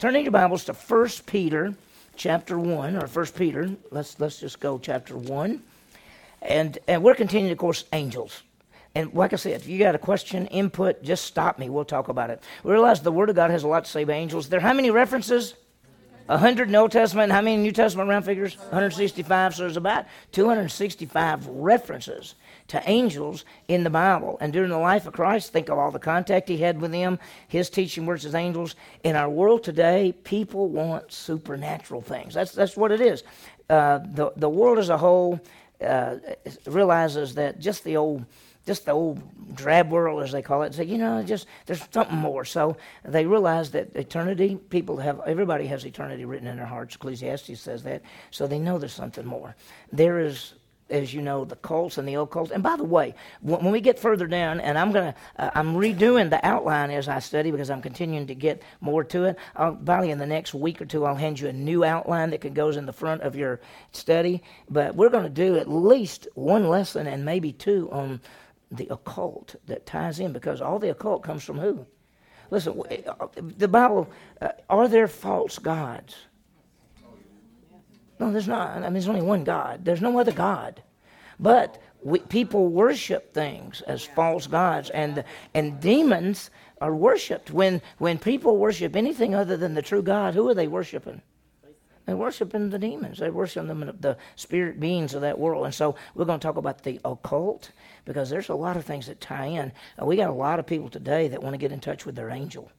Turning your Bibles to 1 Peter chapter 1, or 1 Peter, let's, let's just go chapter 1. And, and we're continuing, of course, angels. And like I said, if you got a question, input, just stop me. We'll talk about it. We realize the Word of God has a lot to say about angels. There are how many references? 100 in Old Testament. How many New Testament round figures? 165. So there's about 265 references to angels in the Bible. And during the life of Christ, think of all the contact he had with them, his teaching words as angels. In our world today, people want supernatural things. That's, that's what it is. Uh, the, the world as a whole uh, realizes that just the old just the old drab world, as they call it, say, you know, just there's something more. So they realize that eternity, people have, everybody has eternity written in their hearts. Ecclesiastes says that. So they know there's something more. There is as you know, the cults and the occult. And by the way, when we get further down, and I'm gonna, uh, I'm redoing the outline as I study because I'm continuing to get more to it. I'll, probably in the next week or two, I'll hand you a new outline that can goes in the front of your study. But we're going to do at least one lesson and maybe two on the occult that ties in because all the occult comes from who? Listen, uh, the Bible. Uh, are there false gods? No, there's not. I mean, there's only one God. There's no other God. But we, people worship things as false gods, and and demons are worshipped. When when people worship anything other than the true God, who are they worshiping? They're worshiping the demons. They're worshiping the, the spirit beings of that world. And so we're going to talk about the occult because there's a lot of things that tie in. Uh, we got a lot of people today that want to get in touch with their angel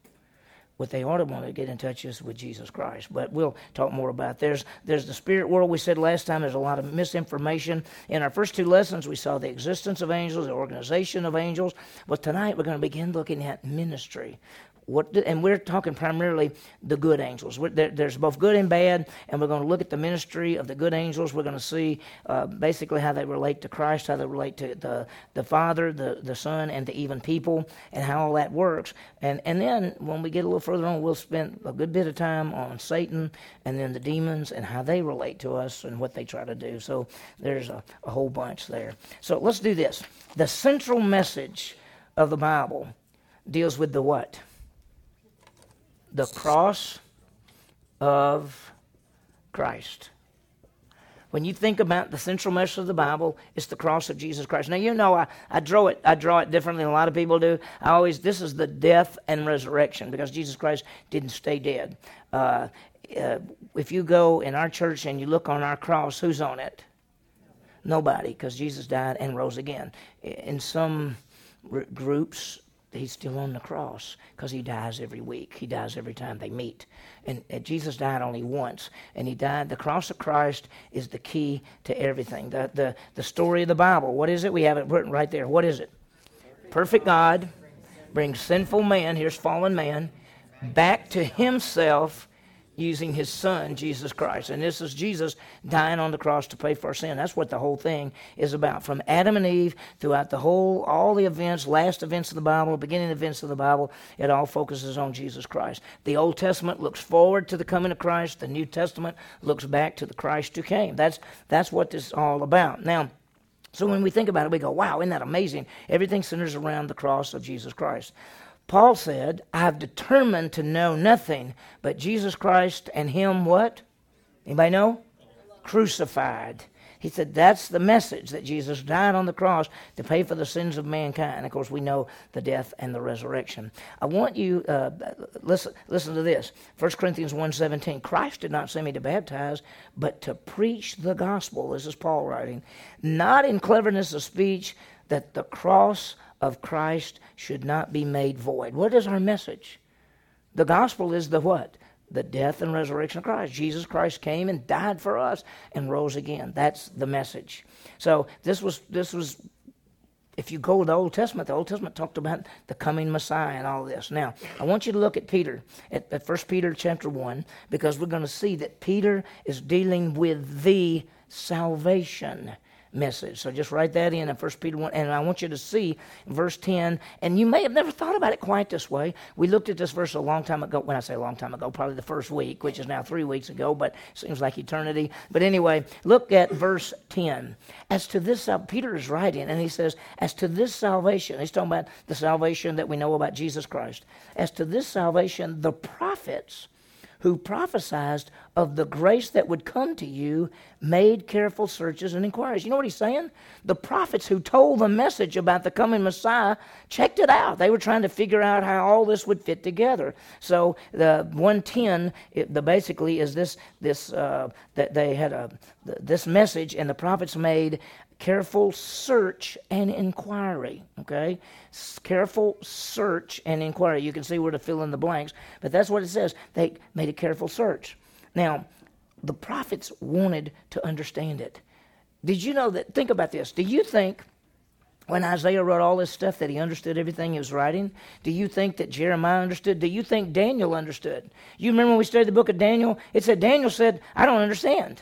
what they ought to want to get in touch is with Jesus Christ. But we'll talk more about. There's there's the spirit world. We said last time there's a lot of misinformation. In our first two lessons, we saw the existence of angels, the organization of angels. But tonight we're going to begin looking at ministry. What, and we're talking primarily the good angels. There, there's both good and bad, and we're going to look at the ministry of the good angels. We're going to see uh, basically how they relate to Christ, how they relate to the, the Father, the, the Son, and to even people, and how all that works. And, and then when we get a little further on, we'll spend a good bit of time on Satan and then the demons and how they relate to us and what they try to do. So there's a, a whole bunch there. So let's do this. The central message of the Bible deals with the what? The cross of Christ. When you think about the central message of the Bible, it's the cross of Jesus Christ. Now you know I, I draw it I draw it differently than a lot of people do. I always this is the death and resurrection because Jesus Christ didn't stay dead. Uh, uh, if you go in our church and you look on our cross, who's on it? Nobody, because Jesus died and rose again. In some r- groups, he's still on the cross because he dies every week. He dies every time they meet. And, and, Jesus died only once, and he died. The cross of Christ is the key to everything. The, the, the story of the Bible, what is it? We have it written right there. What is it? Perfect God brings sinful man, here's fallen man, back to himself using his son, Jesus Christ. And this is Jesus dying on the cross to pay for our sin. That's what the whole thing is about. From Adam and Eve throughout the whole, all the events, last events of the Bible, beginning events of the Bible, it all focuses on Jesus Christ. The Old Testament looks forward to the coming of Christ. The New Testament looks back to the Christ who came. That's, that's what this is all about. Now, so when we think about it, we go, wow, isn't that amazing? Everything centers around the cross of Jesus Christ. Paul said, I've determined to know nothing but Jesus Christ and Him what? Anybody know? Crucified. He said that's the message that Jesus died on the cross to pay for the sins of mankind. Of course, we know the death and the resurrection. I want you uh, listen. Listen to this. 1 Corinthians 1.17, Christ did not send me to baptize, but to preach the gospel. This is Paul writing, not in cleverness of speech, that the cross of Christ should not be made void. What is our message? The gospel is the what? The death and resurrection of Christ. Jesus Christ came and died for us and rose again. That's the message. So this was this was if you go to the Old Testament, the Old Testament talked about the coming Messiah and all this. Now, I want you to look at Peter, at, at 1 Peter chapter 1, because we're going to see that Peter is dealing with the salvation message. So just write that in in 1 Peter 1. And I want you to see verse 10. And you may have never thought about it quite this way. We looked at this verse a long time ago. When I say a long time ago, probably the first week, which is now three weeks ago, but seems like eternity. But anyway, look at verse 10. As to this, Peter is writing, and he says, As to this salvation, he's talking about the salvation that we know about Jesus Christ. As to this salvation, the prophets who prophesied of the grace that would come to you made careful searches and inquiries. You know what he's saying? The prophets who told the message about the coming Messiah checked it out. They were trying to figure out how all this would fit together. So the 110, it, the basically is this this uh, that they had a this message, and the prophets made careful search and inquiry. Okay? Careful search and inquiry. You can see where to fill in the blanks, but that's what it says. They made a careful search. Now, the prophets wanted to understand it. Did you know that? Think about this. Do you think when Isaiah wrote all this stuff that he understood everything he was writing? Do you think that Jeremiah understood? Do you think Daniel understood? You remember when we studied the book of Daniel? It said Daniel said, I don't understand.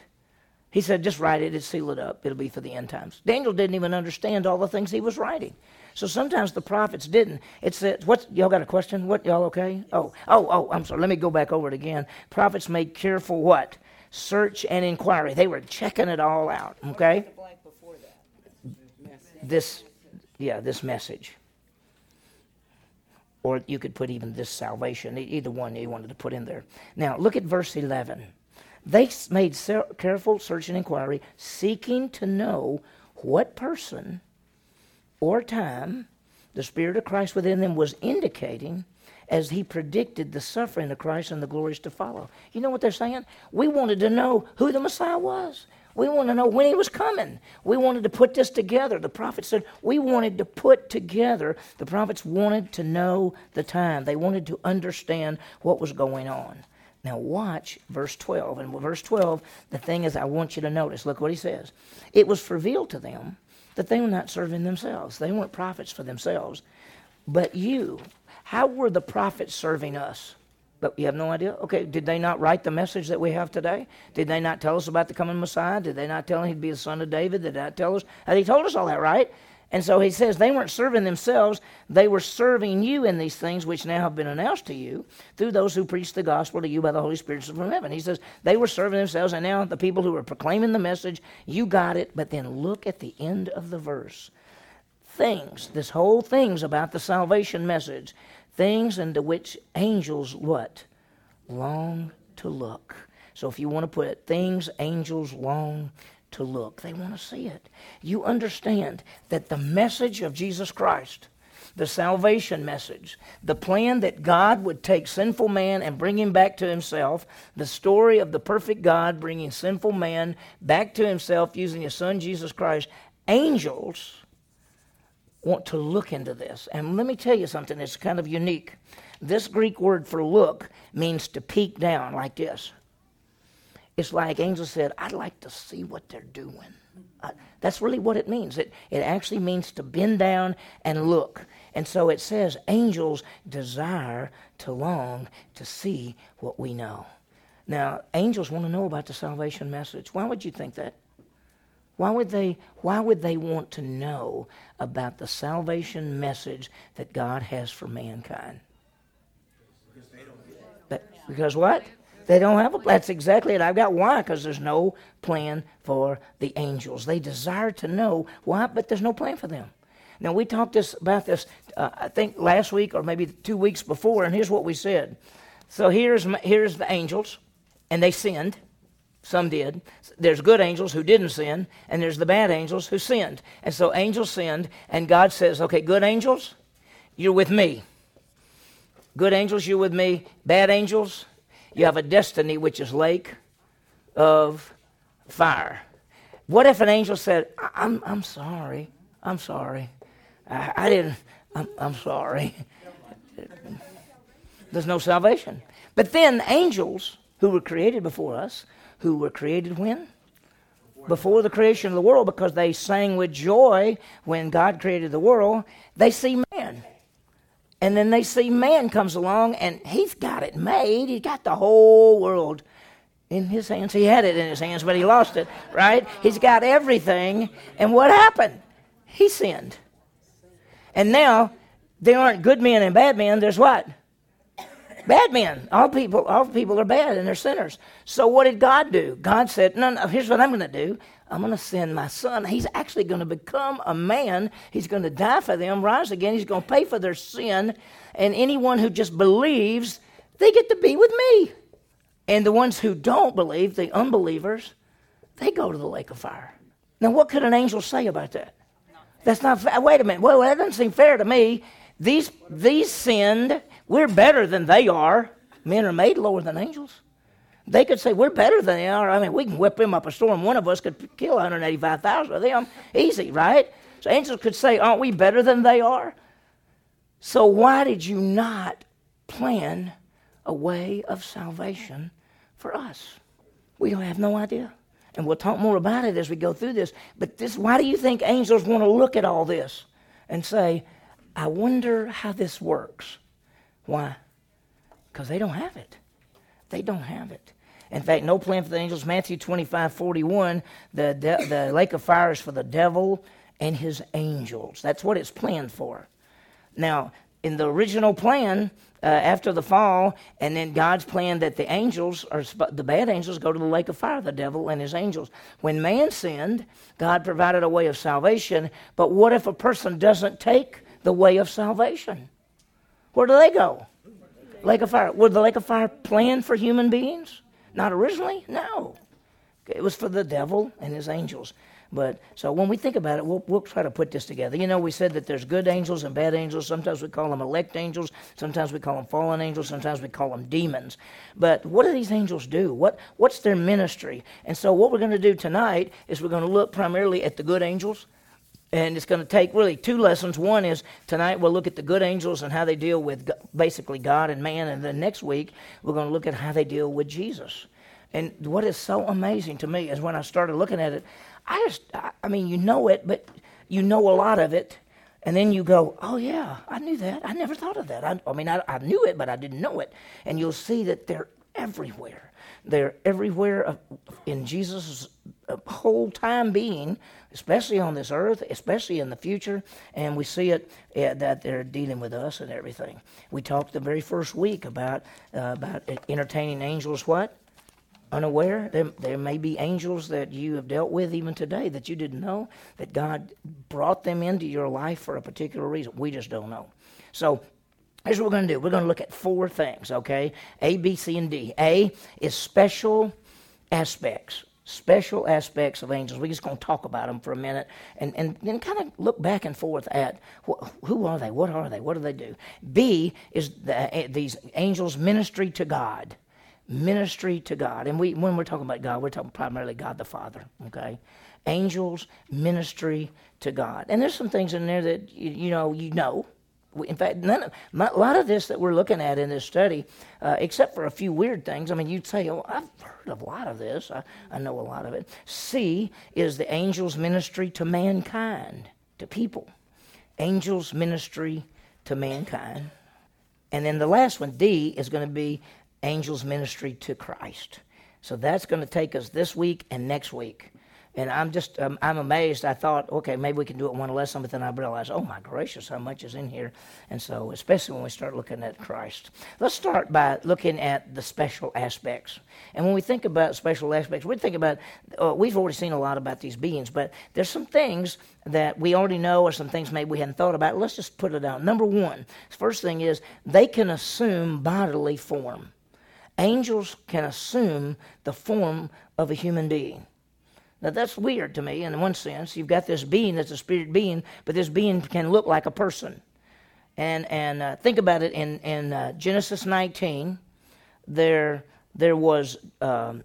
He said, just write it and seal it up. It'll be for the end times. Daniel didn't even understand all the things he was writing. So sometimes the prophets didn't. It said, what, y'all got a question? What, y'all okay? Oh, oh, oh, I'm sorry. Let me go back over it again. Prophets made careful what? Search and inquiry. They were checking it all out, okay? This, yeah, this message. Or you could put even this salvation, either one you wanted to put in there. Now, look at verse 11. They made careful search and inquiry, seeking to know what person or time the Spirit of Christ within them was indicating as he predicted the suffering of Christ and the glories to follow. You know what they're saying? We wanted to know who the Messiah was. We wanted to know when he was coming. We wanted to put this together. The prophet said we wanted to put together. The prophets wanted to know the time. They wanted to understand what was going on. Now, watch verse 12. And verse 12, the thing is, I want you to notice. Look what he says. It was revealed to them that they were not serving themselves, they weren't prophets for themselves. But you, how were the prophets serving us? But you have no idea? Okay, did they not write the message that we have today? Did they not tell us about the coming Messiah? Did they not tell him he'd be the son of David? Did they not tell us? And he told us all that, right? And so he says they weren't serving themselves, they were serving you in these things which now have been announced to you through those who preach the gospel to you by the Holy Spirit from heaven. He says they were serving themselves, and now the people who are proclaiming the message, you got it. But then look at the end of the verse. Things, this whole thing's about the salvation message. Things into which angels what? Long to look. So if you want to put it, things angels long to look. They want to see it. You understand that the message of Jesus Christ, the salvation message, the plan that God would take sinful man and bring him back to himself, the story of the perfect God bringing sinful man back to himself using his son Jesus Christ, angels want to look into this. And let me tell you something that's kind of unique. This Greek word for look means to peek down like this. It's like Angel said, I'd like to see what they're doing. Uh, that's really what it means. It, it actually means to bend down and look. And so it says angels desire to long to see what we know. Now, angels want to know about the salvation message. Why would you think that? Why would they why would they want to know about the salvation message that God has for mankind? Because, they don't know. because what? They don't have a plan. That's exactly it. I've got why, because there's no plan for the angels. They desire to know why, but there's no plan for them. Now, we talked this, about this, uh, I think, last week or maybe two weeks before, and here's what we said. So here's, here's the angels, and they sinned. Some did. There's good angels who didn't sin, and there's the bad angels who sinned. And so angels sinned, and God says, okay, good angels, you're with me. Good angels, you're with me. Bad angels, you have a destiny which is lake of fire. What if an angel said, I'm, I'm sorry, I'm sorry. I, I didn't, I'm, I'm sorry. There's no salvation. But then angels who were created before us, who were created when? Before the creation of the world, because they sang with joy when God created the world, they see. And then they see man comes along and he's got it made. He's got the whole world in his hands. He had it in his hands, but he lost it, right? He's got everything. And what happened? He sinned. And now there aren't good men and bad men. There's what? Bad men. All people, all people are bad and they're sinners. So what did God do? God said, No, no, here's what I'm going to do. I'm going to send my son. He's actually going to become a man. He's going to die for them, rise again. He's going to pay for their sin. And anyone who just believes, they get to be with me. And the ones who don't believe, the unbelievers, they go to the lake of fire. Now, what could an angel say about that? That's not fair. Wait a minute. Well, that doesn't seem fair to me. These, these sinned. We're better than they are. Men are made lower than angels. They could say, We're better than they are. I mean, we can whip them up a storm. One of us could kill 185,000 of them. Easy, right? So angels could say, Aren't we better than they are? So why did you not plan a way of salvation for us? We don't have no idea. And we'll talk more about it as we go through this. But this why do you think angels want to look at all this and say, I wonder how this works? Why? Because they don't have it. They don't have it. In fact, no plan for the angels. Matthew 25, 41, the, de- the lake of fire is for the devil and his angels. That's what it's planned for. Now, in the original plan, uh, after the fall, and then God's plan that the angels, or the bad angels, go to the lake of fire, the devil and his angels. When man sinned, God provided a way of salvation, but what if a person doesn't take the way of salvation? Where do they go? Lake of fire. Was the lake of fire planned for human beings? Not originally? No. It was for the devil and his angels. But so when we think about it, we'll, we'll try to put this together. You know, we said that there's good angels and bad angels. Sometimes we call them elect angels. Sometimes we call them fallen angels. Sometimes we call them demons. But what do these angels do? What what's their ministry? And so what we're going to do tonight is we're going to look primarily at the good angels. And it's going to take really two lessons. One is tonight we'll look at the good angels and how they deal with basically God and man. And then next week we're going to look at how they deal with Jesus. And what is so amazing to me is when I started looking at it, I just, I mean, you know it, but you know a lot of it. And then you go, oh, yeah, I knew that. I never thought of that. I, I mean, I, I, knew it, but I didn't know it. And you'll see that they're everywhere. They're everywhere in Jesus' whole time being, especially on this earth, especially in the future. And we see it uh, that they're dealing with us and everything. We talked the very first week about, uh, about entertaining angels, what? unaware. There, there may be angels that you have dealt with even today that you didn't know, that God brought them into your life for a particular reason. We just don't know. So here's what we're going to do we're going to look at four things, okay? A, B, C, and D. A is special aspects. Special aspects of angels. We're just going to talk about them for a minute and, and then kind of look back and forth at wh- who are they? What are they? What do they do? B is the, eh, these angels' ministry to God ministry to God. And we, when we're talking about God, we're talking primarily God the Father, okay? Angels, ministry to God. And there's some things in there that, you, you know, you know. In fact, none a lot of this that we're looking at in this study, uh, except for a few weird things, I mean, you'd say, oh, I've heard of a lot of this. I, I know a lot of it. C is the angel's ministry to mankind, to people. Angel's ministry to mankind. And then the last one, D, is going to be angels' ministry to Christ. So that's going to take us this week and next week. And I'm just, um, I'm amazed. I thought, okay, maybe we can do it one lesson, but then I realized, oh my gracious, how much is in here. And so, especially when we start looking at Christ. Let's start by looking at the special aspects. And when we think about special aspects, we think about, uh, we've already seen a lot about these beings, but there's some things that we already know or some things maybe we hadn't thought about. Let's just put it out. Number one, first thing is they can assume bodily form angels can assume the form of a human being. Now that's weird to me in one sense. You've got this being that's a spirit being, but this being can look like a person. And and uh, think about it in in uh, Genesis 19, there there was um,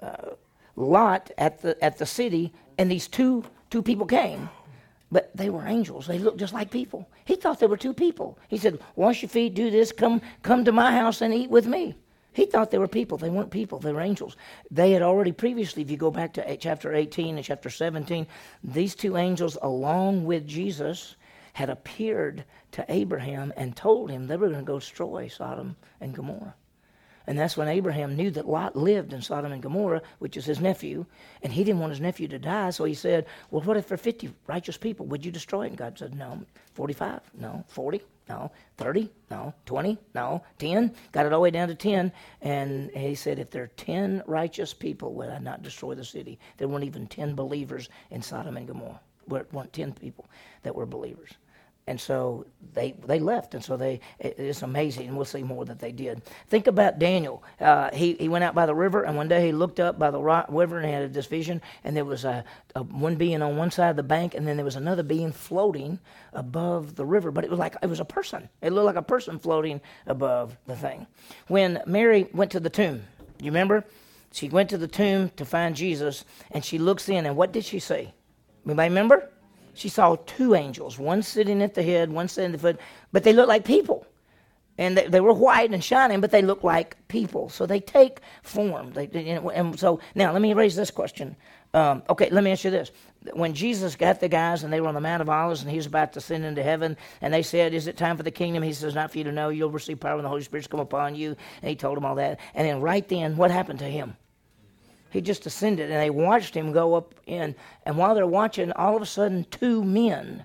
uh, Lot at the at the city, and these two two people came, but they were angels. They looked just like people. He thought they were two people. He said, "Wash your feet, do this, come come to my house and eat with me." He thought they were people. They weren't people, they were angels. They had already previously, if you go back to chapter 18 and chapter 17, these two angels, along with Jesus, had appeared to Abraham and told him they were going to go destroy Sodom and Gomorrah. And that's when Abraham knew that Lot lived in Sodom and Gomorrah, which is his nephew, and he didn't want his nephew to die, so he said, Well, what if for 50 righteous people, would you destroy it? And God said, No. 45? No. 40? No. 30? No. 20? No. 10? Got it all the way down to 10. And he said, if there are 10 righteous people, would I not destroy the city? There weren't even 10 believers in Sodom and Gomorrah. There weren't 10 people that were believers. And so they they left, and so they it, it's amazing. And We'll see more that they did. Think about Daniel. Uh, he he went out by the river, and one day he looked up by the river and had this vision, and there was a, a one being on one side of the bank, and then there was another being floating above the river. But it was like it was a person. It looked like a person floating above the thing. When Mary went to the tomb, you remember? She went to the tomb to find Jesus, and she looks in, and what did she see? Anybody remember? She saw two angels, one sitting at the head, one sitting at the foot, but they looked like people. And they, they were white and shining, but they looked like people. So they take form. They, and so now let me raise this question. Um, okay, let me ask you this. When Jesus got the guys and they were on the Mount of Olives and he was about to ascend into heaven, and they said, Is it time for the kingdom? He says, Not for you to know. You'll receive power when the Holy Spirit's come upon you. And he told them all that. And then right then, what happened to him? He just ascended, and they watched him go up in. And while they're watching, all of a sudden, two men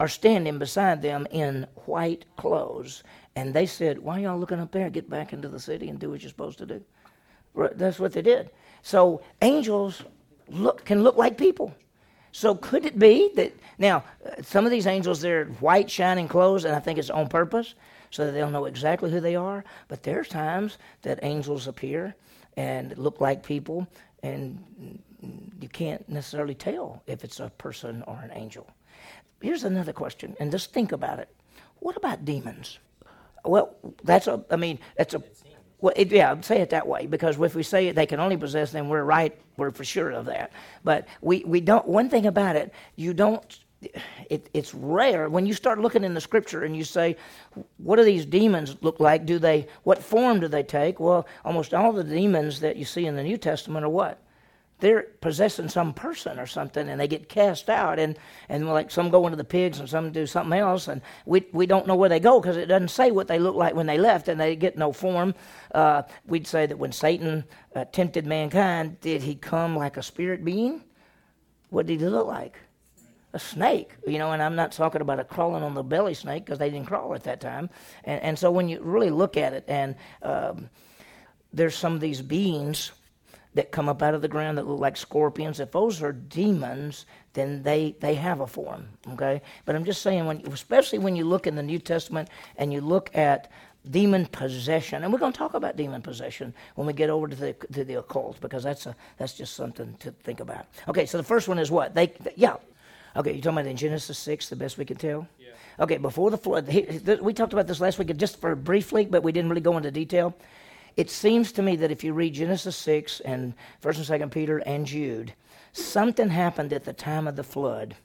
are standing beside them in white clothes. And they said, Why y'all looking up there? Get back into the city and do what you're supposed to do. That's what they did. So angels look can look like people. So could it be that now some of these angels they're white shining clothes, and I think it's on purpose so that they'll know exactly who they are. But there's times that angels appear and look like people, and you can't necessarily tell if it's a person or an angel. Here's another question, and just think about it. What about demons? Well, that's a, I mean, that's a, well, it, yeah, say it that way because if we say they can only possess, then we're right, we're for sure of that. But we, we don't, one thing about it, you don't it, it's rare when you start looking in the scripture and you say, what do these demons look like? Do they, what form do they take? Well, almost all the demons that you see in the New Testament are what? They're possessing some person or something and they get cast out and, and like some go into the pigs and some do something else and we, we don't know where they go because it doesn't say what they look like when they left and they get no form. Uh, we'd say that when Satan uh, tempted mankind, did he come like a spirit being? What did he look like? A snake, you know, and I'm not talking about a crawling on the belly snake because they didn't crawl at that time. And, and so when you really look at it, and um, there's some of these beings that come up out of the ground that look like scorpions. If those are demons, then they, they have a form, okay? But I'm just saying, when, especially when you look in the New Testament and you look at demon possession, and we're going to talk about demon possession when we get over to the to the occult because that's a that's just something to think about. Okay, so the first one is what they, yeah Okay, you're talking about in Genesis 6, the best we can tell? Yeah. Okay, before the flood, we talked about this last week just for briefly, but we didn't really go into detail. It seems to me that if you read Genesis 6 and 1st and 2nd Peter and Jude, something happened at the time of the flood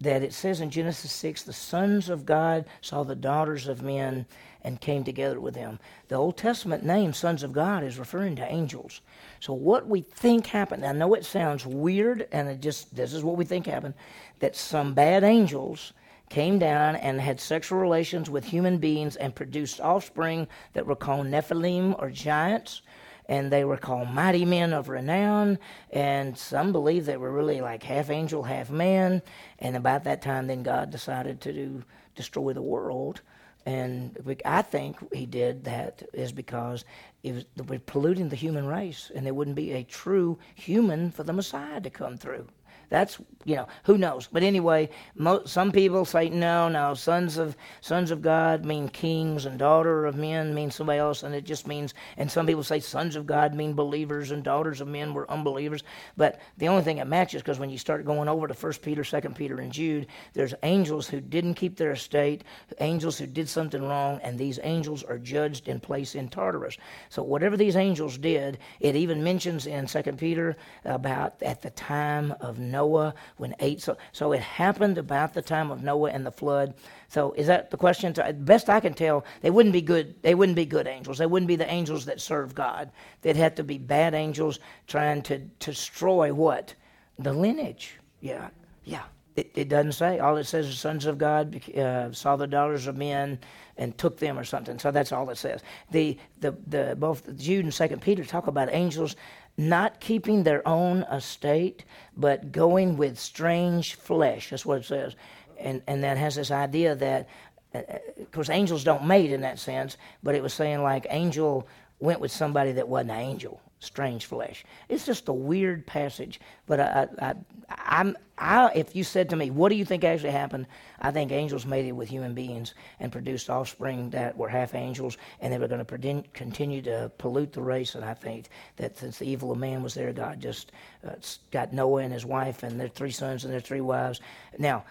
that it says in Genesis 6 the sons of God saw the daughters of men and came together with them. The Old Testament name, sons of God, is referring to angels. So, what we think happened, I know it sounds weird, and it just, this is what we think happened that some bad angels came down and had sexual relations with human beings and produced offspring that were called Nephilim or giants. And they were called mighty men of renown. And some believe they were really like half angel, half man. And about that time, then God decided to do, destroy the world. And I think he did that is because it was, we're polluting the human race, and there wouldn't be a true human for the Messiah to come through. That's you know who knows. But anyway, mo- some people say no, no. Sons of sons of God mean kings, and daughter of men mean somebody else, and it just means. And some people say sons of God mean believers, and daughters of men were unbelievers. But the only thing that matches because when you start going over to First Peter, Second Peter, and Jude, there's angels who didn't keep their estate, angels who did something wrong, and these angels are judged in place in Tartarus. So whatever these angels did, it even mentions in Second Peter about at the time of Noah Noah when eight. So, so it happened about the time of Noah and the flood. So is that the question? To, best I can tell, they wouldn't be good. They wouldn't be good angels. They wouldn't be the angels that serve God. They'd have to be bad angels trying to, to destroy what the lineage. Yeah, yeah. It, it, doesn't say. All it says is sons of God uh, saw the daughters of men and took them or something. So that's all it says. The the the both Jude and Second Peter talk about angels not keeping their own estate, but going with strange flesh. That's what it says. And, and that has this idea that, uh, uh, of course, angels don't mate in that sense, but it was saying like angel went with somebody that wasn't an angel. Strange flesh. It's just a weird passage. But I, I, I'm, I, if you said to me, what do you think actually happened? I think angels mated with human beings and produced offspring that were half angels, and they were going to continue to pollute the race. And I think that since the evil of man was there, God just uh, got Noah and his wife and their three sons and their three wives. Now,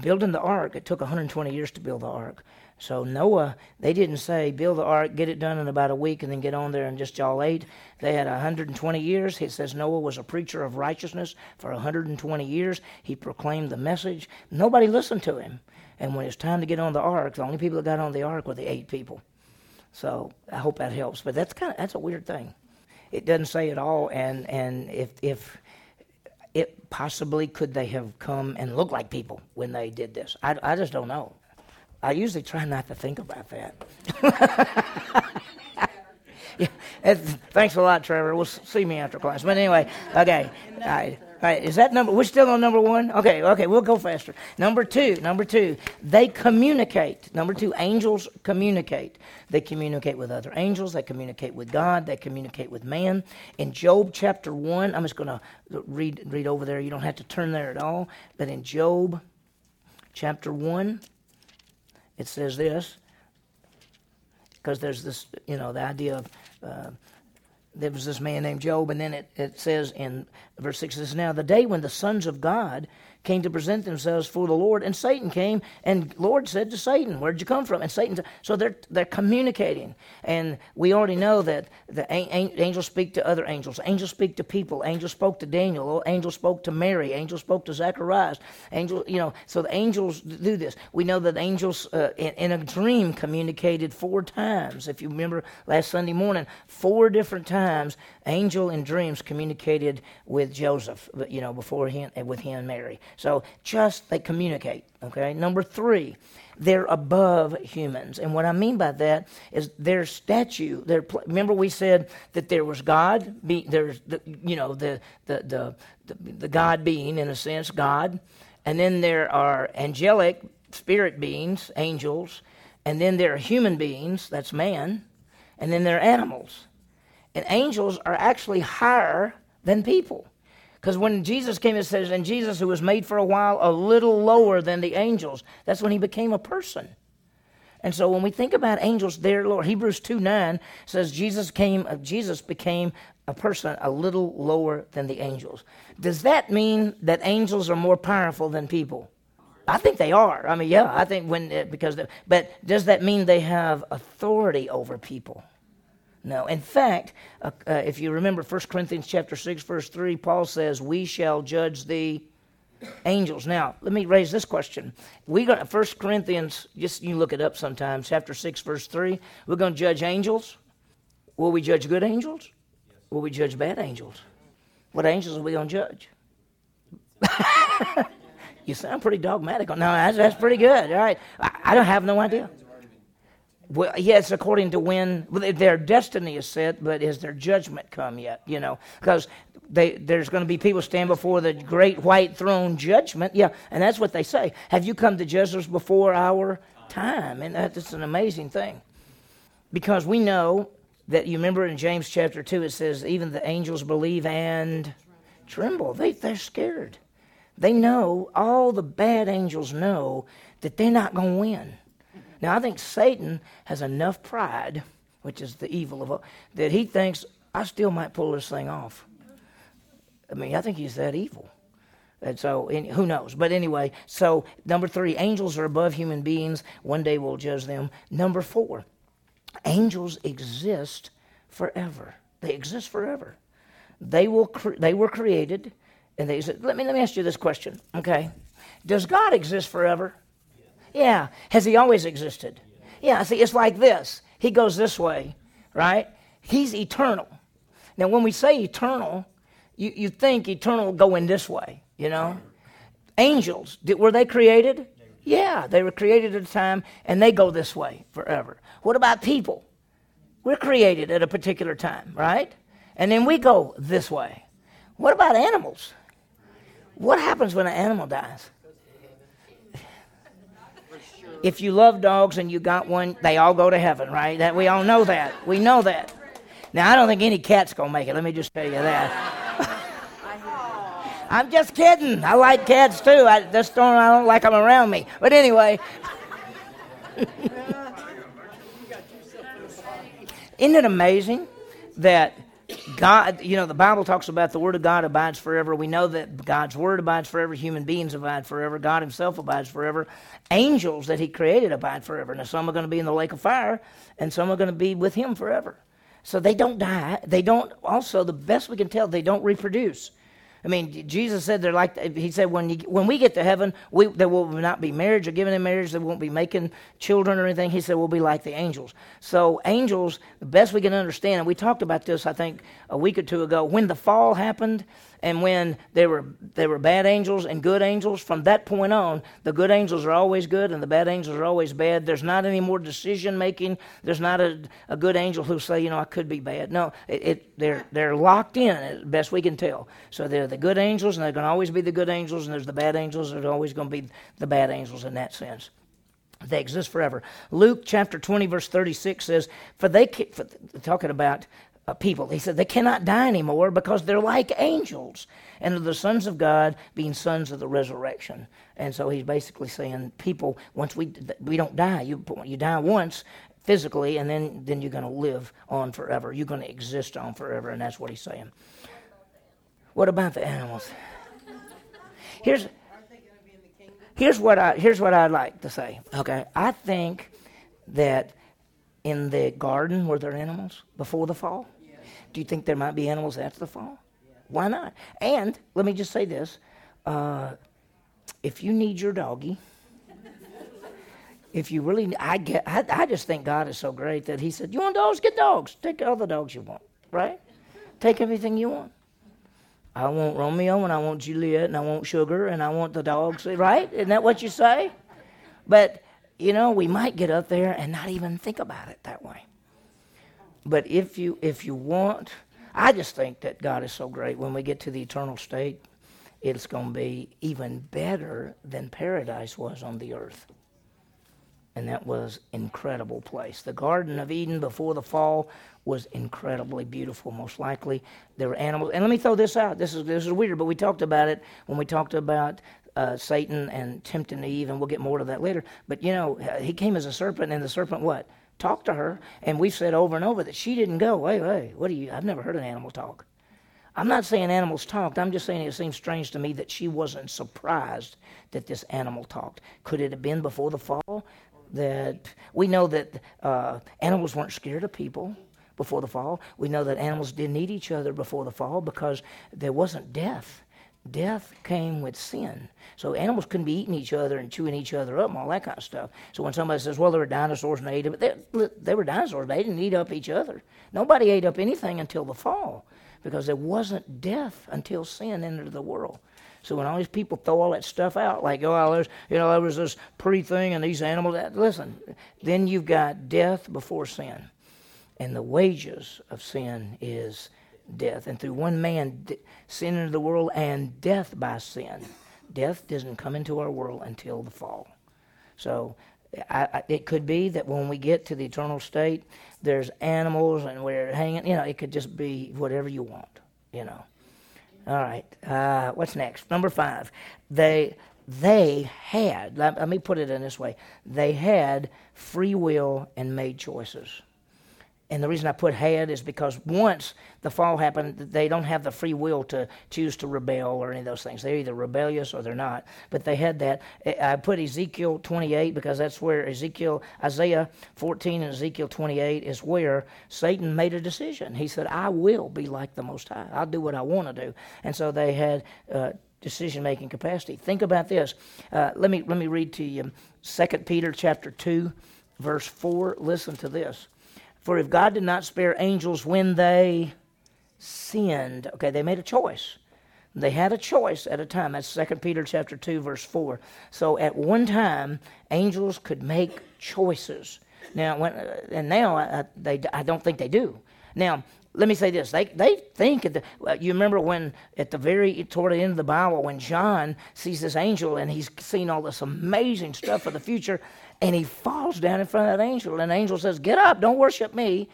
building the ark, it took 120 years to build the ark. So Noah, they didn't say build the ark, get it done in about a week, and then get on there and just y'all ate. They had 120 years. It says Noah was a preacher of righteousness for 120 years. He proclaimed the message. Nobody listened to him. And when it's time to get on the ark, the only people that got on the ark were the eight people. So I hope that helps. But that's kind of that's a weird thing. It doesn't say it all. And and if if it possibly could they have come and looked like people when they did this? I, I just don't know. I usually try not to think about that. yeah, thanks a lot, Trevor. We'll see me after class. But anyway, okay. All right. All right, is that number? We're still on number one? Okay, okay, we'll go faster. Number two, number two, they communicate. Number two, angels communicate. They communicate with other angels, they communicate with God, they communicate with man. In Job chapter one, I'm just going to read, read over there. You don't have to turn there at all. But in Job chapter one, it says this because there's this, you know, the idea of uh, there was this man named Job, and then it, it says in verse 6 it says, Now the day when the sons of God came to present themselves for the Lord, and Satan came, and Lord said to Satan, "Where'd you come from?" And Satan, so they're they're communicating, and we already know that the angels speak to other angels, angels speak to people, angels spoke to Daniel, angels spoke to Mary, angels spoke to Zacharias, angels, you know, so the angels do this. We know that angels uh, in, in a dream communicated four times. If you remember last Sunday morning, four different times, angel in dreams communicated with Joseph, you know, before him with him and Mary. So just they communicate. Okay. Number three, they're above humans, and what I mean by that is their statue. Their remember we said that there was God. Be, there's the, you know the, the the the the God being in a sense God, and then there are angelic spirit beings, angels, and then there are human beings. That's man, and then there are animals. And angels are actually higher than people. Because when Jesus came, it says, and Jesus, who was made for a while a little lower than the angels, that's when he became a person. And so when we think about angels, there, Lord, Hebrews 2 9 says Jesus came, uh, Jesus became a person a little lower than the angels. Does that mean that angels are more powerful than people? I think they are. I mean, yeah, I think when, uh, because, but does that mean they have authority over people? No. In fact, uh, uh, if you remember 1 Corinthians chapter 6 verse 3, Paul says, "We shall judge the angels." Now, let me raise this question. We got 1 Corinthians, just you look it up sometimes, chapter 6 verse 3, we're going to judge angels. Will we judge good angels? Will we judge bad angels? What angels are we going to judge? you sound pretty dogmatic. No, that's, that's pretty good. All right. I, I don't have no idea. Well, yes, according to when their destiny is set, but is their judgment come yet? You know, because there's going to be people stand before the great white throne judgment. Yeah, and that's what they say. Have you come to judge us before our time? And that's an amazing thing, because we know that you remember in James chapter two it says even the angels believe and tremble. They they're scared. They know all the bad angels know that they're not going to win. Now, I think Satan has enough pride, which is the evil of that he thinks I still might pull this thing off. I mean, I think he's that evil. And so, who knows? But anyway, so number three, angels are above human beings. One day we'll judge them. Number four, angels exist forever. They exist forever. They will. Cre- they were created, and they. Let me let me ask you this question. Okay, does God exist forever? Yeah. Has he always existed? Yeah. See, it's like this. He goes this way, right? He's eternal. Now, when we say eternal, you, you think eternal going this way, you know? Angels, did, were they created? Yeah, they were created at a time and they go this way forever. What about people? We're created at a particular time, right? And then we go this way. What about animals? What happens when an animal dies? If you love dogs and you got one, they all go to heaven, right? That we all know that. We know that. Now, I don't think any cat's going to make it. Let me just tell you that. I'm just kidding. I like cats too. I just don't, I don't like them around me. But anyway. Isn't it amazing that God, you know, the Bible talks about the Word of God abides forever. We know that God's Word abides forever. Human beings abide forever. God Himself abides forever. Angels that He created abide forever. Now, some are going to be in the lake of fire, and some are going to be with Him forever. So they don't die. They don't, also, the best we can tell, they don't reproduce. I mean, Jesus said they're like, he said, when, you, when we get to heaven, we, there will not be marriage or giving in marriage. They won't be making children or anything. He said, we'll be like the angels. So, angels, the best we can understand, and we talked about this, I think, a week or two ago, when the fall happened, and when there were there were bad angels and good angels, from that point on, the good angels are always good and the bad angels are always bad. There's not any more decision making. There's not a, a good angel who say, you know, I could be bad. No, it, it they're they're locked in as best we can tell. So they're the good angels and they're going to always be the good angels, and there's the bad angels. There's always going to be the bad angels in that sense. They exist forever. Luke chapter 20, verse 36 says, For they, for, talking about Uh, people. He said they cannot die anymore because they're like angels and are the sons of God being sons of the resurrection. And so he's basically saying people once we we don't die, you you die once physically and then then you're going to live on forever. You're going to exist on forever and that's what he's saying. What about the animals? Here's Here's what I here's what I'd like to say. Okay, I think that in the garden were there animals before the fall? Do you think there might be animals after the fall? Why not? And let me just say this uh, if you need your doggy, if you really, I get, I, I just think God is so great that He said, "You want dogs? Get dogs. Take all the dogs you want. Right? Take everything you want. I want Romeo and I want Juliet and I want Sugar and I want the dogs. Right? Isn't that what you say? But you know, we might get up there and not even think about it that way. But if you if you want, I just think that God is so great. When we get to the eternal state, it's going to be even better than paradise was on the earth. And that was incredible place. The Garden of Eden before the fall was incredibly beautiful. Most likely, there were animals. And let me throw this out. This is this is weird, but we talked about it when we talked about uh, Satan and tempting Eve, and we'll get more to that later. But you know, he came as a serpent, and the serpent what? Talk to her, and we've said over and over that she didn't go, wait, wait, what do you, I've never heard an animal talk. I'm not saying animals talked. I'm just saying it seems strange to me that she wasn't surprised that this animal talked. Could it have been before the fall? That we know that uh, animals weren't scared of people before the fall. We know that animals didn't eat each other before the fall because there wasn't death. Death came with sin. So animals couldn't be eating each other and chewing each other up and all that kind of stuff. So when somebody says, well, there were dinosaurs and they ate them, they, they were dinosaurs. They didn't eat up each other. Nobody ate up anything until the fall because there wasn't death until sin entered the world. So when all these people throw all that stuff out, like, oh, there's, you know, there was this pretty thing and these animals, that, listen, then you've got death before sin. And the wages of sin is death. And through one man, sin into the world and death by sin. Death doesn't come into our world until the fall. So I, I, it could be that when we get to the eternal state, there's animals and we're hanging, you know, it could just be whatever you want, you know. All right. Uh, what's next? Number five. They they had. Let, let me put it in this way. They had free will and made choices. And the reason I put had is because once the fall happened, they don't have the free will to choose to rebel or any of those things. They're either rebellious or they're not. But they had that. I put Ezekiel 28 because that's where Ezekiel, Isaiah 14 and Ezekiel 28 is where Satan made a decision. He said, I will be like the Most High. I'll do what I want to do. And so they had. Uh, decision making capacity. Think about this. Uh, let me let me read to you 2 Peter chapter 2 verse 4. Listen to this. For if God did not spare angels when they sinned, okay, they made a choice. They had a choice at a time. That's 2 Peter chapter 2, verse 4. So at one time, angels could make choices. Now, when, uh, and now I, they, I don't think they do. Now, let me say this: they they think the, uh, you remember when at the very toward the end of the Bible when John sees this angel and he's seen all this amazing stuff for the future, and he falls down in front of that angel. And the angel says, Get up, don't worship me.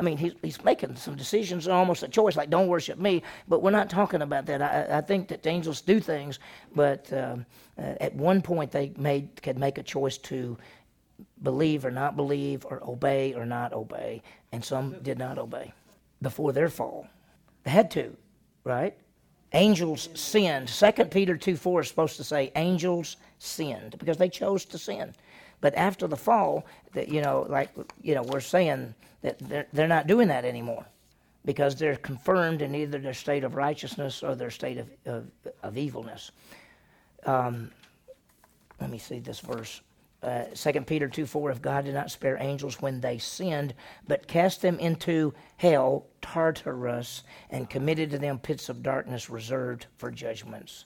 I mean, he's, he's making some decisions, almost a choice, like don't worship me. But we're not talking about that. I, I think that angels do things, but um, uh, at one point they made could make a choice to believe or not believe, or obey or not obey, and some did not obey before their fall. They had to, right? Angels sinned. Second Peter two four is supposed to say angels sinned because they chose to sin. But after the fall, that you know, like you know, we're saying that they're, they're not doing that anymore because they're confirmed in either their state of righteousness or their state of, of, of evilness. Um, let me see this verse. Uh, 2 Peter 2 4, if God did not spare angels when they sinned, but cast them into hell, Tartarus, and committed to them pits of darkness reserved for judgments.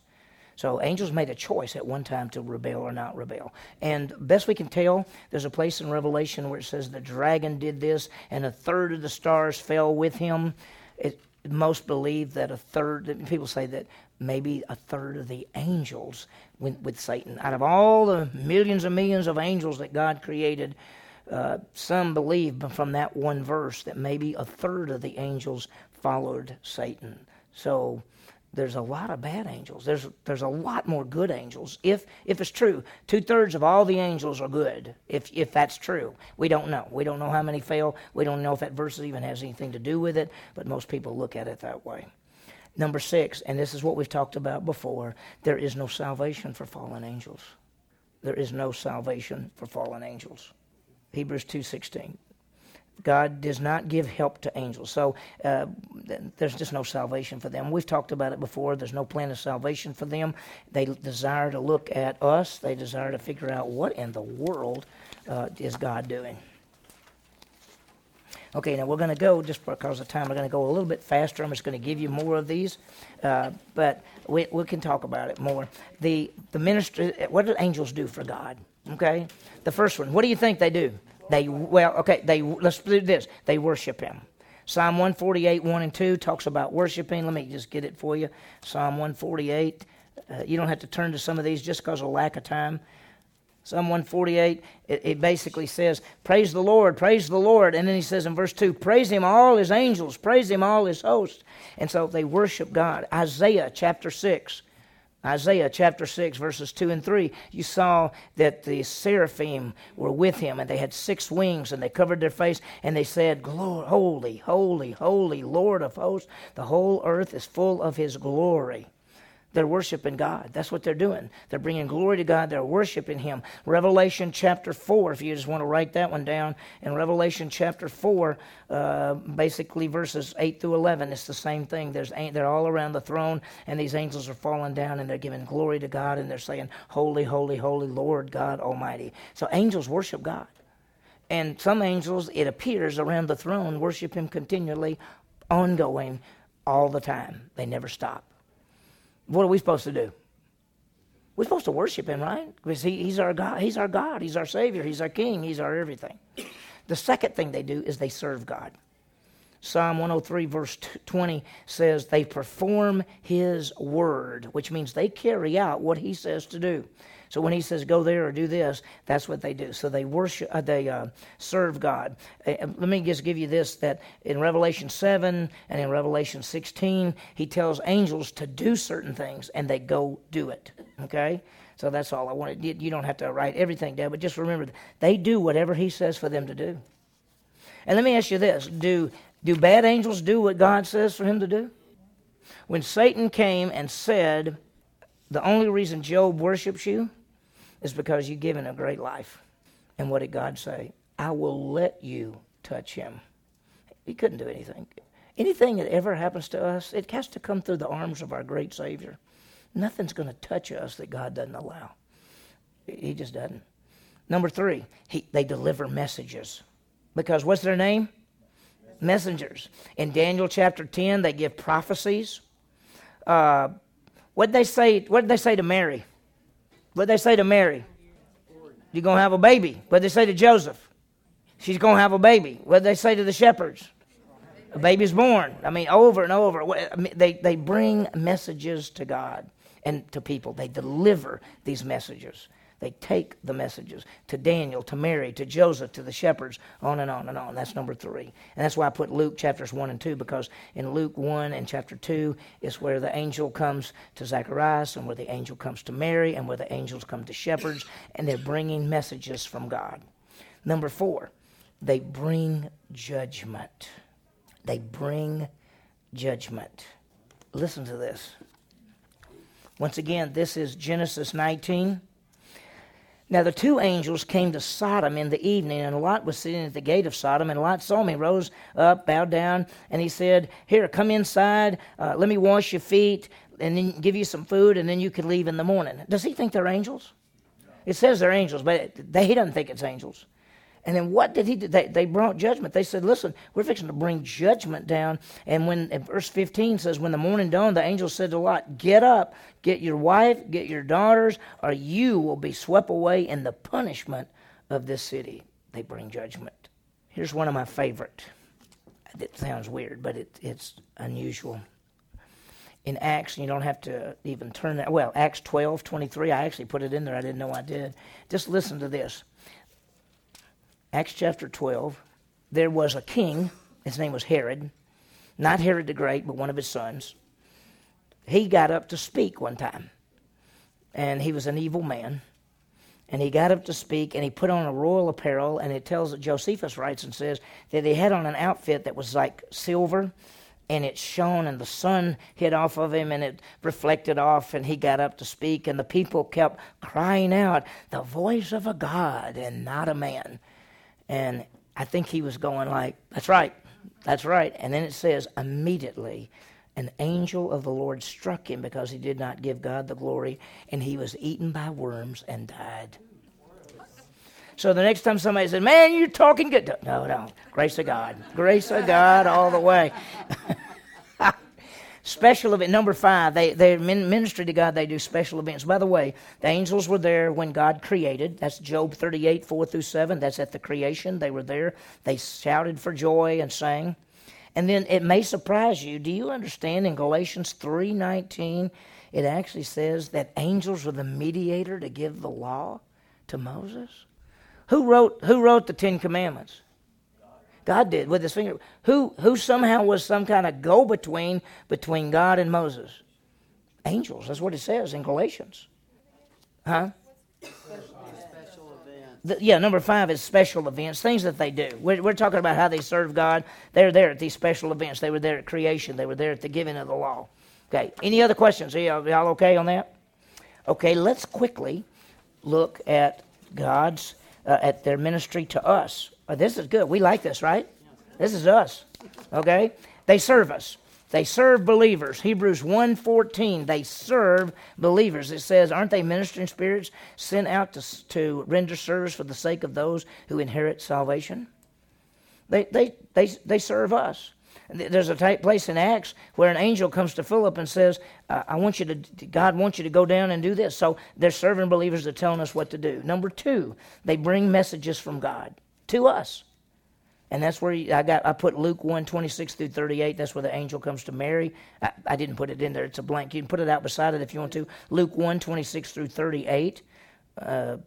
So angels made a choice at one time to rebel or not rebel. And best we can tell, there's a place in Revelation where it says the dragon did this and a third of the stars fell with him. It, most believe that a third, people say that maybe a third of the angels went with Satan. Out of all the millions and millions of angels that God created, uh, some believe from that one verse that maybe a third of the angels followed Satan. So there's a lot of bad angels. There's there's a lot more good angels. If if it's true, two thirds of all the angels are good. If if that's true, we don't know. We don't know how many fail. We don't know if that verse even has anything to do with it. But most people look at it that way. Number six, and this is what we've talked about before. There is no salvation for fallen angels. There is no salvation for fallen angels. Hebrews two sixteen. God does not give help to angels. So uh, there's just no salvation for them. We've talked about it before. There's no plan of salvation for them. They desire to look at us, they desire to figure out what in the world uh, is God doing. Okay, now we're going to go, just because of time, we're going to go a little bit faster. I'm just going to give you more of these, uh, but we, we can talk about it more. The, the ministry, what do angels do for God? Okay, the first one, what do you think they do? They well, okay. They let's do this. They worship Him. Psalm 148, 1 and 2 talks about worshiping. Let me just get it for you. Psalm 148. Uh, you don't have to turn to some of these just because of lack of time. Psalm 148, it, it, basically says, Praise the Lord, praise the Lord. And then he says in verse 2, Praise him all his angels, praise him all his hosts. And so they worship God. Isaiah chapter 6, Isaiah chapter 6, verses 2 and 3, you saw that the seraphim were with him, and they had six wings, and they covered their face, and they said, Holy, holy, holy, Lord of hosts, the whole earth is full of his glory. They're worshiping God. That's what they're doing. They're bringing glory to God. They're worshiping Him. Revelation chapter 4, if you just want to write that one down. In Revelation chapter 4, uh, basically verses 8 through 11, it's the same thing. There's, they're all around the throne, and these angels are falling down, and they're giving glory to God, and they're saying, Holy, holy, holy, Lord God Almighty. So angels worship God. And some angels, it appears, around the throne worship Him continually, ongoing, all the time. They never stop. What are we supposed to do? We're supposed to worship him, right? Because he, he's our God. He's our God. He's our Savior. He's our King. He's our everything. The second thing they do is they serve God. Psalm 103, verse 20 says, They perform His word, which means they carry out what He says to do. So when he says go there or do this, that's what they do. So they worship, uh, they uh, serve God. Uh, let me just give you this: that in Revelation seven and in Revelation sixteen, he tells angels to do certain things, and they go do it. Okay. So that's all I wanted. You don't have to write everything down, but just remember they do whatever he says for them to do. And let me ask you this: Do do bad angels do what God says for him to do? When Satan came and said, "The only reason Job worships you is because you've given a great life. And what did God say? I will let you touch him. He couldn't do anything. Anything that ever happens to us, it has to come through the arms of our great Savior. Nothing's going to touch us that God doesn't allow. He just doesn't. Number three, he, they deliver messages. Because what's their name? Messengers. In Daniel chapter 10, they give prophecies. Uh, what did they say? What did they say to Mary? What they say to Mary? You're going to have a baby. What they say to Joseph? She's going to have a baby. What they say to the shepherds? A baby's born. I mean, over and over. They, they bring messages to God and to people. They deliver these messages. They take the messages to Daniel, to Mary, to Joseph, to the shepherds, on and on and on. That's number three. And that's why I put Luke chapters 1 and 2, because in Luke 1 and chapter 2 is where the angel comes to Zacharias, and where the angel comes to Mary, and where the angels come to shepherds, and they're bringing messages from God. Number four, they bring judgment. They bring judgment. Listen to this. Once again, this is Genesis 19. Now the two angels came to Sodom in the evening, and Lot was sitting at the gate of Sodom. And Lot saw me, rose up, bowed down, and he said, Here, come inside, uh, let me wash your feet, and then give you some food, and then you can leave in the morning. Does he think they're angels? It says they're angels, but they, he doesn't think it's angels. And then what did he do? They, they brought judgment. They said, Listen, we're fixing to bring judgment down. And when verse 15 says, When the morning dawned, the angel said to Lot, Get up, get your wife, get your daughters, or you will be swept away in the punishment of this city. They bring judgment. Here's one of my favorite. It sounds weird, but it, it's unusual. In Acts, you don't have to even turn that. Well, Acts 12, 23, I actually put it in there. I didn't know I did. Just listen to this. Acts chapter 12, there was a king. His name was Herod. Not Herod the Great, but one of his sons. He got up to speak one time. And he was an evil man. And he got up to speak and he put on a royal apparel. And it tells that Josephus writes and says that he had on an outfit that was like silver and it shone and the sun hit off of him and it reflected off and he got up to speak and the people kept crying out the voice of a god and not a man and I think he was going like, that's right, that's right. And then it says, immediately an angel of the Lord struck him because he did not give God the glory, and he was eaten by worms and died. So the next time somebody says, Man, you're talking good. No, no. Grace of God. Grace of God all the way. Special event number five. They they ministry to God. They do special events. By the way, the angels were there when God created. That's Job thirty eight four through seven. That's at the creation. They were there. They shouted for joy and sang. And then it may surprise you. Do you understand in Galatians three nineteen? It actually says that angels were the mediator to give the law to Moses. Who wrote Who wrote the Ten Commandments? God did with his finger. Who, who somehow was some kind of go between between God and Moses? Angels. That's what it says in Galatians. Huh? The, yeah, number five is special events, things that they do. We're, we're, talking about how they serve God. They're there at these special events. They were there at creation. They were there at the giving of the law. Okay. Any other questions? Are y'all, okay on that? Okay. Let's quickly look at God's uh, at their ministry to us. Oh, this is good. We like this, right? This is us. Okay? They serve us. They serve believers. Hebrews 1:14. They serve believers. It says, aren't they ministering spirits sent out to, to render service for the sake of those who inherit salvation? They, they, they, they serve us. There's a type place in Acts where an angel comes to Philip and says, I want you to, God wants you to go down and do this. So they're serving believers, they're telling us what to do. Number two, they bring messages from God to us. And that's where I got I put Luke 1, 26 through 38. That's where the angel comes to Mary. I, I, didn't put it in there. It's a blank. You can put it out beside it if you want to. Luke 1, 26 through 38. Uh,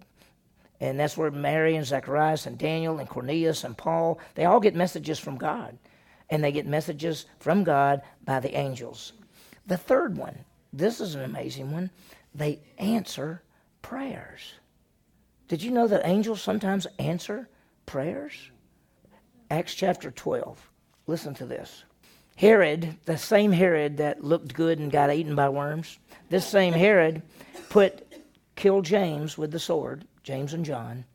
and that's where Mary and Zacharias and Daniel and Cornelius and Paul, they all get messages from God. And they get messages from God by the angels. The third one, this is an amazing one. They answer prayers. Did you know that angels sometimes answer prayers? Acts chapter 12. Listen to this. Herod, the same Herod that looked good and got eaten by worms, this same Herod put killed James with the sword, James and John,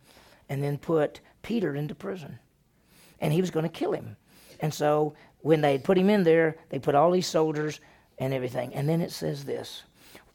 and then put Peter into prison. And he was going to kill him. And so when they put him in there, they put all these soldiers and everything. And then it says this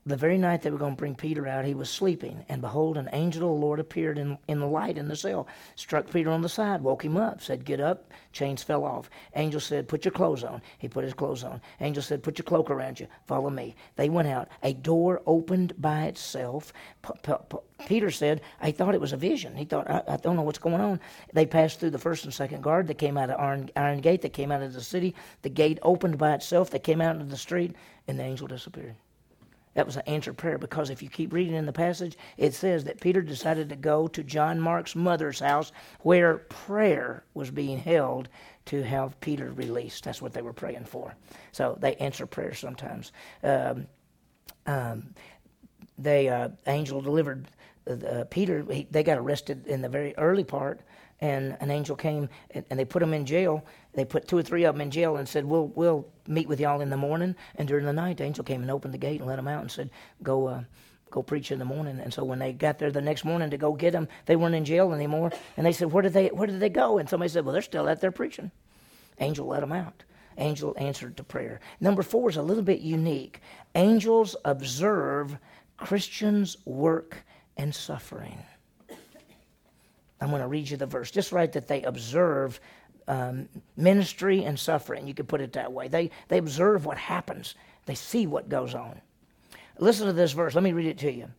the very night they were going to bring Peter out, he was sleeping, and behold, an angel of the Lord appeared in, in the light in the cell, struck Peter on the side, woke him up, said, Get up. Chains fell off. Angel said, Put your clothes on. He put his clothes on. Angel said, Put your cloak around you. Follow me. They went out. A door opened by itself. P- P- P- Peter said, I thought it was a vision. He thought, I, I, don't know what's going on. They passed through the first and second guard. They came out of Iron, Iron Gate. They came out of the city. The gate opened by itself. They came out into the street, and the angel disappeared. That was an answered prayer because if you keep reading in the passage, it says that Peter decided to go to John Mark's mother's house where prayer was being held to have Peter released. That's what they were praying for. So they answer prayer sometimes. Um, um, they uh, angel delivered uh, Peter. He, they got arrested in the very early part and an angel came and, and, they put them in jail. They put two or three of them in jail and said, "We'll we'll meet with y'all in the morning." And during the night, the angel came and opened the gate and let them out and said, "Go." Uh, go preach in the morning. And so when they got there the next morning to go get them, they weren't in jail anymore. And they said, "Where did they Where did they go?" And somebody said, "Well, they're still out there preaching." Angel let them out. Angel answered to prayer. Number four is a little bit unique. Angels observe Christians' work and suffering. I'm going to read you the verse. Just write that they observe um, ministry and suffering. You could put it that way. They, they observe what happens, they see what goes on. Listen to this verse. Let me read it to you.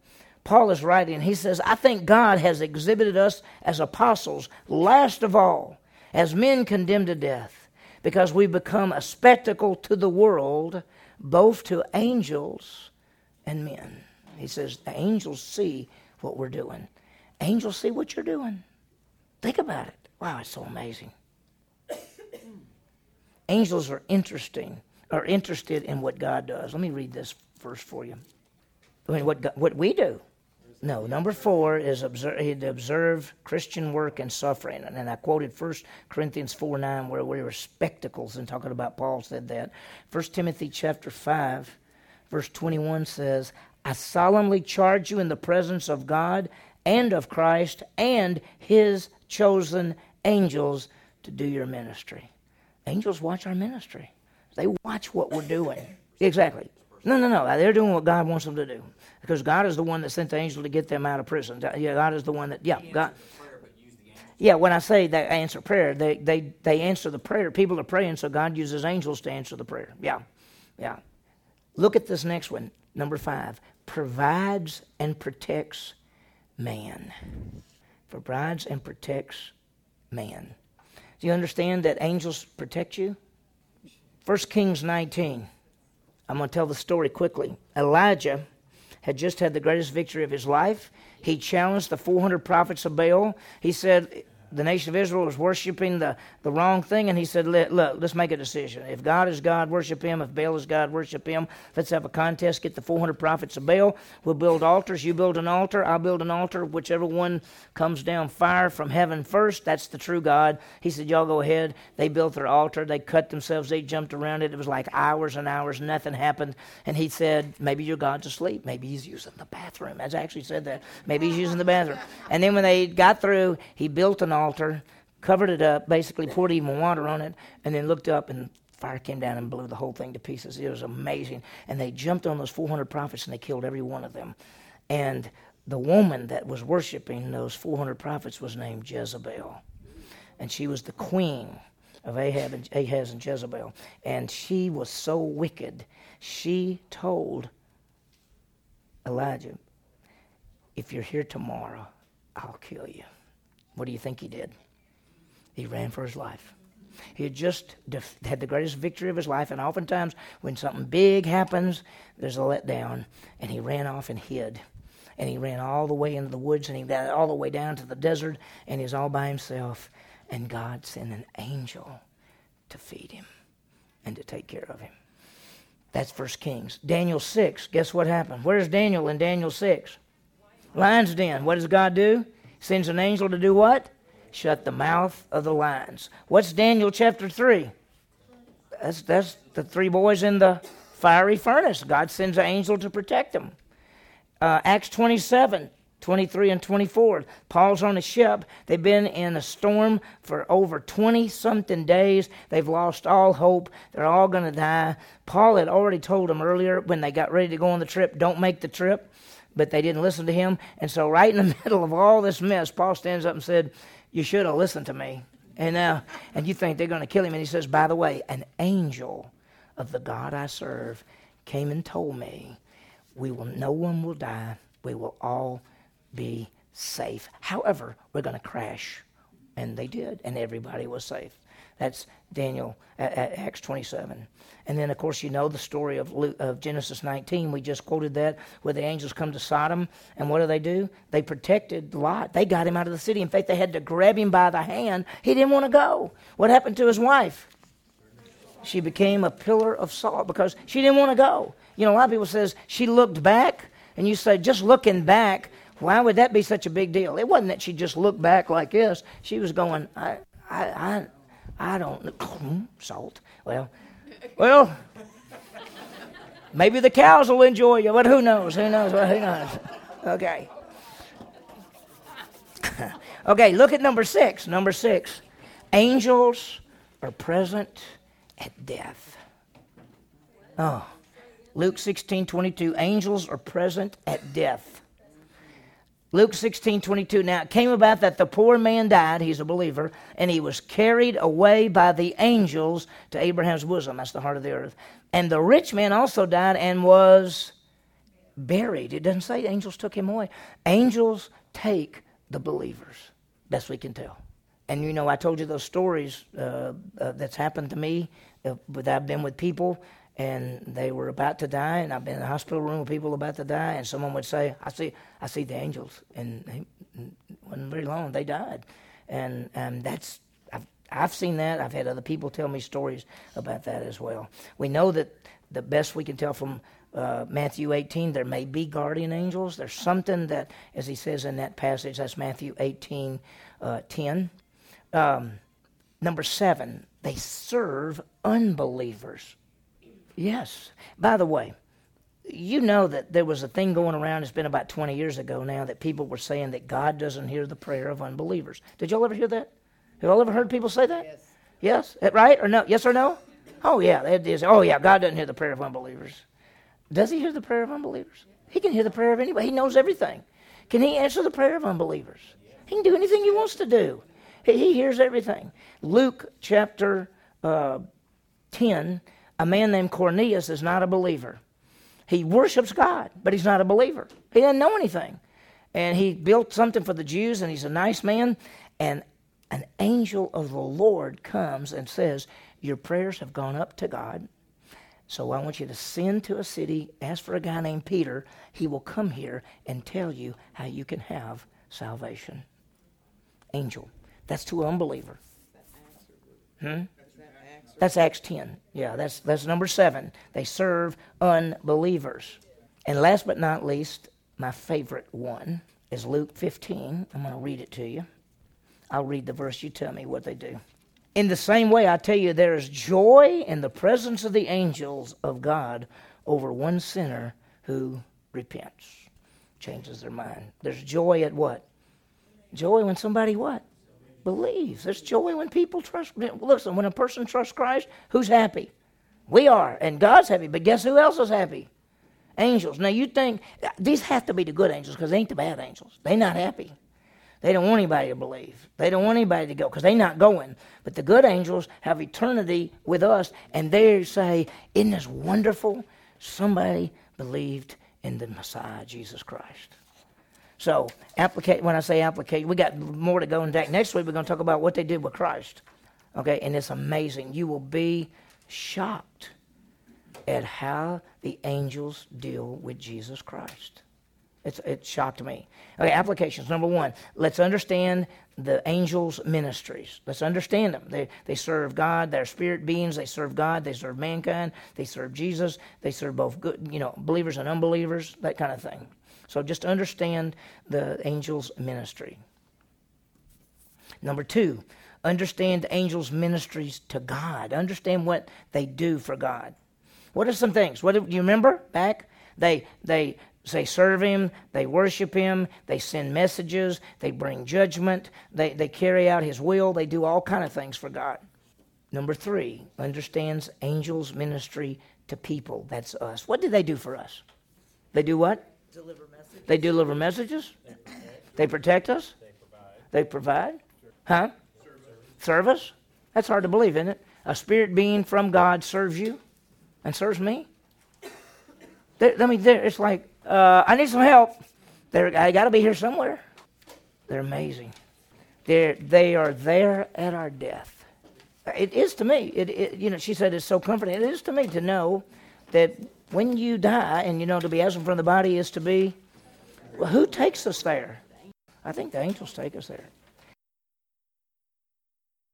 Paul is writing, he says, I think God has exhibited us as apostles, last of all, as men condemned to death, because we become a spectacle to the world, both to angels and men. He says, the angels see what we're doing. Angels see what you're doing. Think about it. Wow, it's so amazing. Angels are interesting, are interested in what God does. Let me read this verse for you. I mean, what, God, what we do. No, number four is observe, observe Christian work and suffering. And then I quoted 1 Corinthians 4 9, where we were spectacles, and talking about Paul said that. 1 Timothy chapter 5, verse 21 says, I solemnly charge you in the presence of God and of Christ and his chosen angels to do your ministry. Angels watch our ministry. They watch what we're doing. Exactly. No, no, no. They're doing what God wants them to do. Because God is the one that sent the angel to get them out of prison. Yeah, God is the one that, yeah, God. Yeah, when I say they answer prayer, they, they, they answer the prayer. People are praying, so God uses angels to answer the prayer. Yeah, yeah. Look at this next one, number five. Provides and protects man provides and protects man. Do you understand that angels protect you? 1 Kings 19. I'm going to tell the story quickly. Elijah had just had the greatest victory of his life. He challenged the 400 prophets of Baal. He said, the nation of Israel was worshiping the, the wrong thing, and he said, Look, let's make a decision. If God is God, worship him. If Baal is God, worship him. Let's have a contest. Get the 400 prophets of Baal. We'll build altars. You build an altar. I'll build an altar. Whichever one comes down fire from heaven first, that's the true God. He said, Y'all go ahead. They built their altar. They cut themselves. They jumped around it. It was like hours and hours. Nothing happened. And he said, Maybe your God's asleep. Maybe he's using the bathroom. As I actually said that. Maybe he's using the bathroom. And then when they got through, he built an altar, covered it up, basically poured even water on it, and then looked up and fire came down and blew the whole thing to pieces. It was amazing. And they jumped on those 400 prophets and they killed every one of them. And the woman that was worshiping those 400 prophets was named Jezebel. And she was the queen of Ahab and Ahaz and Jezebel. And she was so wicked, she told Elijah, If you're here tomorrow, I'll kill you. What do you think he did? He ran for his life. He had just def- had the greatest victory of his life, and oftentimes when something big happens, there's a letdown, and he ran off and hid. And he ran all the way into the woods, and he got all the way down to the desert, and he's all by himself. And God sent an angel to feed him and to take care of him. That's First Kings. Daniel 6, guess what happened? Where's Daniel in Daniel 6? Lion's den. What does God do? Sends an angel to do what? shut the mouth of the lions. What's Daniel chapter 3? That's, that's the three boys in the fiery furnace. God sends an angel to protect them. Uh, Acts 27, 23 and 24. Paul's on a ship. They've been in a storm for over 20 something days. They've lost all hope. They're all going to die. Paul had already told them earlier when they got ready to go on the trip, don't make the trip. But they didn't listen to him. And so, right in the middle of all this mess, Paul stands up and said, you should have listened to me. And now, and you think they're going to kill him. And he says, By the way, an angel of the God I serve came and told me, we will, no one will die. We will all be safe. However, we're going to crash. And they did, and everybody was safe. That's Daniel at, at Acts 27. And then, of course, you know the story of, Luke, of Genesis 19. We just quoted that, where the angels come to Sodom. And what do they do? They protected Lot. They got him out of the city. In fact, they had to grab him by the hand. He didn't want to go. What happened to his wife? She became a pillar of salt because she didn't want to go. You know, a lot of people says she looked back, and you say, just looking back, why would that be such a big deal? It wasn't that she just looked back like this. She was going, I, I, I, I don't, know. salt. Well, well, maybe the cows will enjoy you, but who knows? Who knows? Well, who knows? Okay. okay, look at number six. Number six. Angels are present at death. Oh. Luke 16, 22. Angels are present at death. Luke 16, 22. Now it came about that the poor man died, he's a believer, and he was carried away by the angels to Abraham's bosom. That's the heart of the earth. And the rich man also died and was buried. It doesn't say angels took him away. Angels take the believers. Best we can tell. And you know, I told you those stories uh, uh, that's happened to me. Uh, I've been with people and they were about to die, and I've been in the hospital room with people about to die, and someone would say, "I see, I see the angels," and it wasn't very long they died, and and that's I've I've seen that. I've had other people tell me stories about that as well. We know that the best we can tell from uh, Matthew 18, there may be guardian angels. There's something that, as he says in that passage, that's Matthew 18, uh, 10. Um, number seven, they serve unbelievers. Yes. By the way, you know that there was a thing going around, it's been about 20 years ago now, that people were saying that God doesn't hear the prayer of unbelievers. Did y'all ever hear that? Have y'all ever heard people say that? Yes. Yes? Eh, right or no? Yes or no? Oh, yeah. They is. Oh, yeah. God doesn't hear the prayer of unbelievers. Does he hear the prayer of unbelievers? He can hear the prayer of anybody. He knows everything. Can he answer the prayer of unbelievers? He can do anything he wants to do. He, he hears everything. Luke chapter uh, 10 a man named Cornelius is not a believer. He worships God, but he's not a believer. He doesn't know anything. And he built something for the Jews, and he's a nice man. And an angel of the Lord comes and says, Your prayers have gone up to God. So I want you to send to a city, ask for a guy named Peter. He will come here and tell you how you can have salvation. Angel. That's to an unbeliever. Hmm? That's Acts 10. Yeah, that's, that's number seven. They serve unbelievers. And last but not least, my favorite one is Luke 15. I'm going to read it to you. I'll read the verse. You tell me what they do. In the same way, I tell you, there is joy in the presence of the angels of God over one sinner who repents, changes their mind. There's joy at what? Joy when somebody what? Believes. There's joy when people trust. Listen, when a person trusts Christ, who's happy? We are, and God's happy. But guess who else is happy? Angels. Now you think these have to be the good angels because they ain't the bad angels. They're not happy. They don't want anybody to believe. They don't want anybody to go because they're not going. But the good angels have eternity with us, and they say, Isn't this wonderful? Somebody believed in the Messiah, Jesus Christ. So, applicate. When I say applicate, we got more to go in that. Next week, we're going to talk about what they did with Christ. Okay, and it's amazing. You will be shocked at how the angels deal with Jesus Christ. It's, it shocked me. Okay, applications. Number one, let's understand the angels' ministries. Let's understand them. They, they serve God. They're spirit beings. They serve God. They serve mankind. They serve Jesus. They serve both good, you know, believers and unbelievers. That kind of thing. So just understand the angel's ministry. Number two, understand angels' ministries to God. Understand what they do for God. What are some things? What do you remember back? They they they serve him, they worship him, they send messages, they bring judgment, they, they carry out his will, they do all kind of things for God. Number three, understands angels' ministry to people. That's us. What do they do for us? They do what? Deliver they deliver messages. They protect us. They provide. Huh? Service. That's hard to believe, isn't it? A spirit being from God serves you and serves me. I mean, it's like, uh, I need some help. They're, I got to be here somewhere. They're amazing. They're, they are there at our death. It is to me. It, it, you know, she said it's so comforting. It is to me to know that when you die, and you know, to be absent from the body is to be who takes us there? I think the angels take us there.